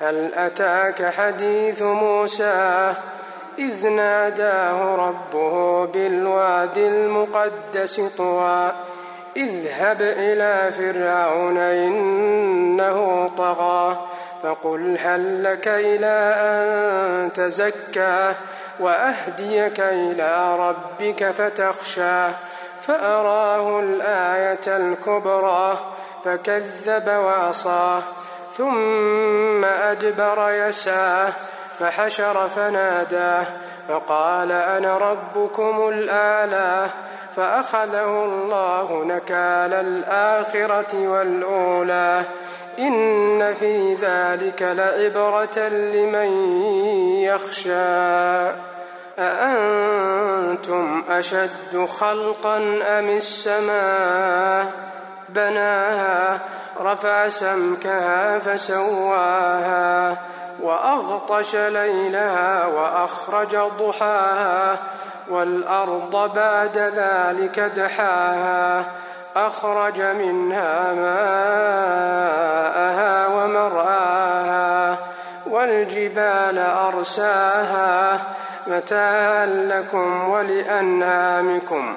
هل أتاك حديث موسى إذ ناداه ربه بالواد المقدس طوى اذهب إلى فرعون إنه طغى فقل هل لك إلى أن تزكى وأهديك إلى ربك فتخشى فأراه الآية الكبرى فكذب وعصى. ثم أدبر يسعى فحشر فنادى فقال أنا ربكم الأعلى فأخذه الله نكال الآخرة والأولى إن في ذلك لعبرة لمن يخشى أأنتم أشد خلقا أم السماء بناها رفع سمكها فسواها وأغطش ليلها وأخرج ضحاها والأرض بعد ذلك دحاها أخرج منها ماءها ومرآها والجبال أرساها متاعا لكم ولأنعامكم